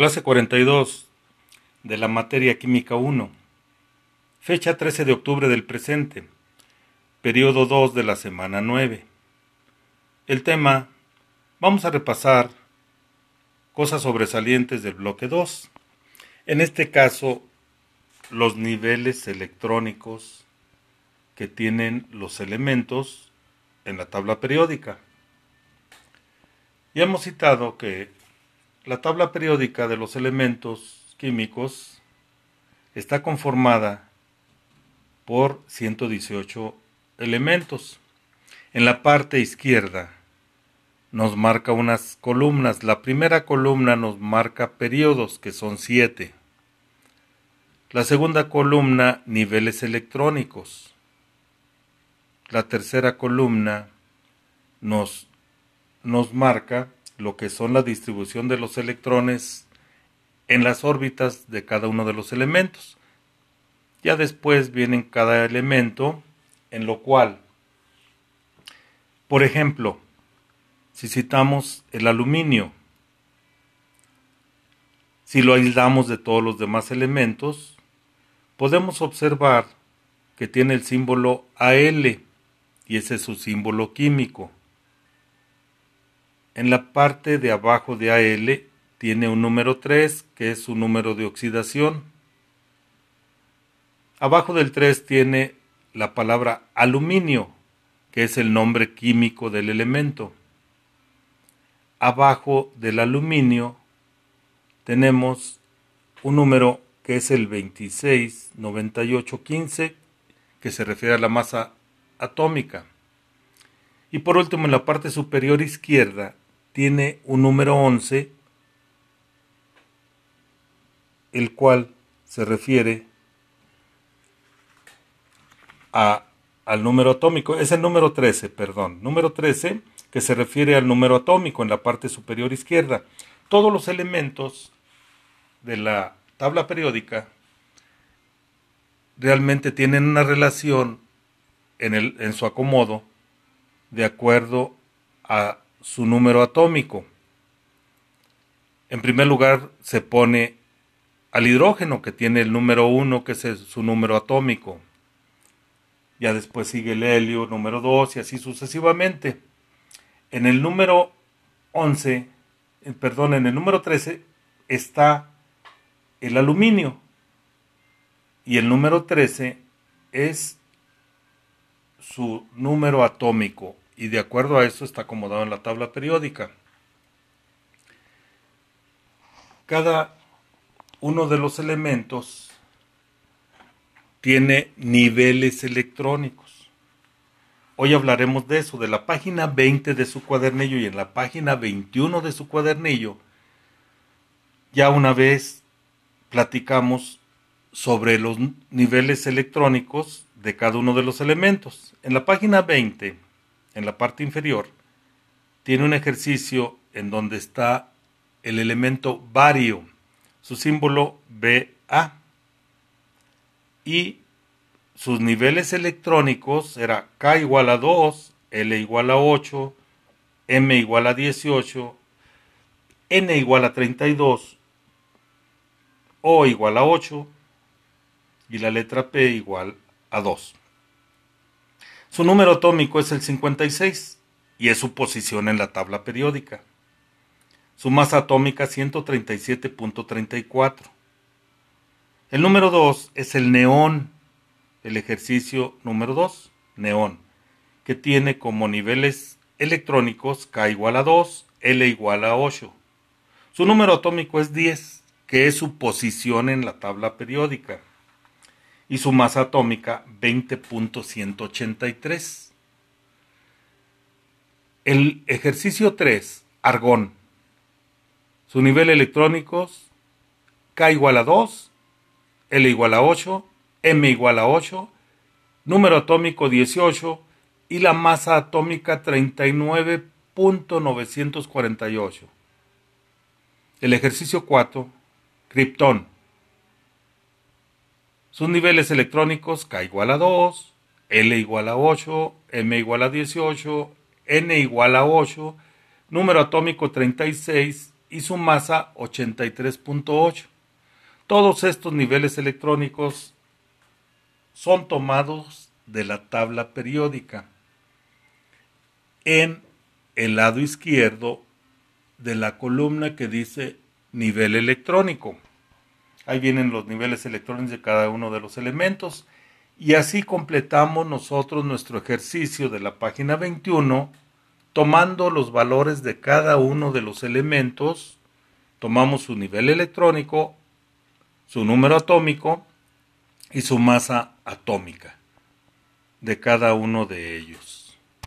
Clase 42 de la materia química 1. Fecha 13 de octubre del presente. Periodo 2 de la semana 9. El tema, vamos a repasar cosas sobresalientes del bloque 2. En este caso, los niveles electrónicos que tienen los elementos en la tabla periódica. Ya hemos citado que la tabla periódica de los elementos químicos está conformada por 118 elementos. En la parte izquierda nos marca unas columnas. La primera columna nos marca periodos, que son 7. La segunda columna, niveles electrónicos. La tercera columna nos, nos marca lo que son la distribución de los electrones en las órbitas de cada uno de los elementos. Ya después viene cada elemento, en lo cual, por ejemplo, si citamos el aluminio, si lo aislamos de todos los demás elementos, podemos observar que tiene el símbolo AL y ese es su símbolo químico. En la parte de abajo de AL tiene un número 3, que es su número de oxidación. Abajo del 3 tiene la palabra aluminio, que es el nombre químico del elemento. Abajo del aluminio tenemos un número que es el 269815, que se refiere a la masa atómica. Y por último, en la parte superior izquierda tiene un número 11, el cual se refiere a, al número atómico. Es el número 13, perdón. Número 13 que se refiere al número atómico en la parte superior izquierda. Todos los elementos de la tabla periódica realmente tienen una relación en, el, en su acomodo de acuerdo a su número atómico. En primer lugar se pone al hidrógeno que tiene el número 1 que es su número atómico. Ya después sigue el helio número 2 y así sucesivamente. En el número 11, eh, perdón, en el número 13 está el aluminio y el número 13 es su número atómico y de acuerdo a eso está acomodado en la tabla periódica. Cada uno de los elementos tiene niveles electrónicos. Hoy hablaremos de eso, de la página 20 de su cuadernillo y en la página 21 de su cuadernillo. Ya una vez platicamos sobre los niveles electrónicos de cada uno de los elementos. En la página 20 en la parte inferior, tiene un ejercicio en donde está el elemento vario, su símbolo BA. Y sus niveles electrónicos era K igual a 2, L igual a 8, M igual a 18, N igual a 32, O igual a 8 y la letra P igual a 2. Su número atómico es el 56 y es su posición en la tabla periódica. Su masa atómica 137.34. El número 2 es el neón, el ejercicio número 2, neón, que tiene como niveles electrónicos K igual a 2, L igual a 8. Su número atómico es 10, que es su posición en la tabla periódica y su masa atómica 20.183. El ejercicio 3, argón. Su nivel electrónicos K igual a 2, L igual a 8, M igual a 8, número atómico 18 y la masa atómica 39.948. El ejercicio 4, criptón. Sus niveles electrónicos K igual a 2, L igual a 8, M igual a 18, N igual a 8, número atómico 36 y su masa 83.8. Todos estos niveles electrónicos son tomados de la tabla periódica en el lado izquierdo de la columna que dice nivel electrónico. Ahí vienen los niveles electrónicos de cada uno de los elementos y así completamos nosotros nuestro ejercicio de la página 21 tomando los valores de cada uno de los elementos, tomamos su nivel electrónico, su número atómico y su masa atómica de cada uno de ellos.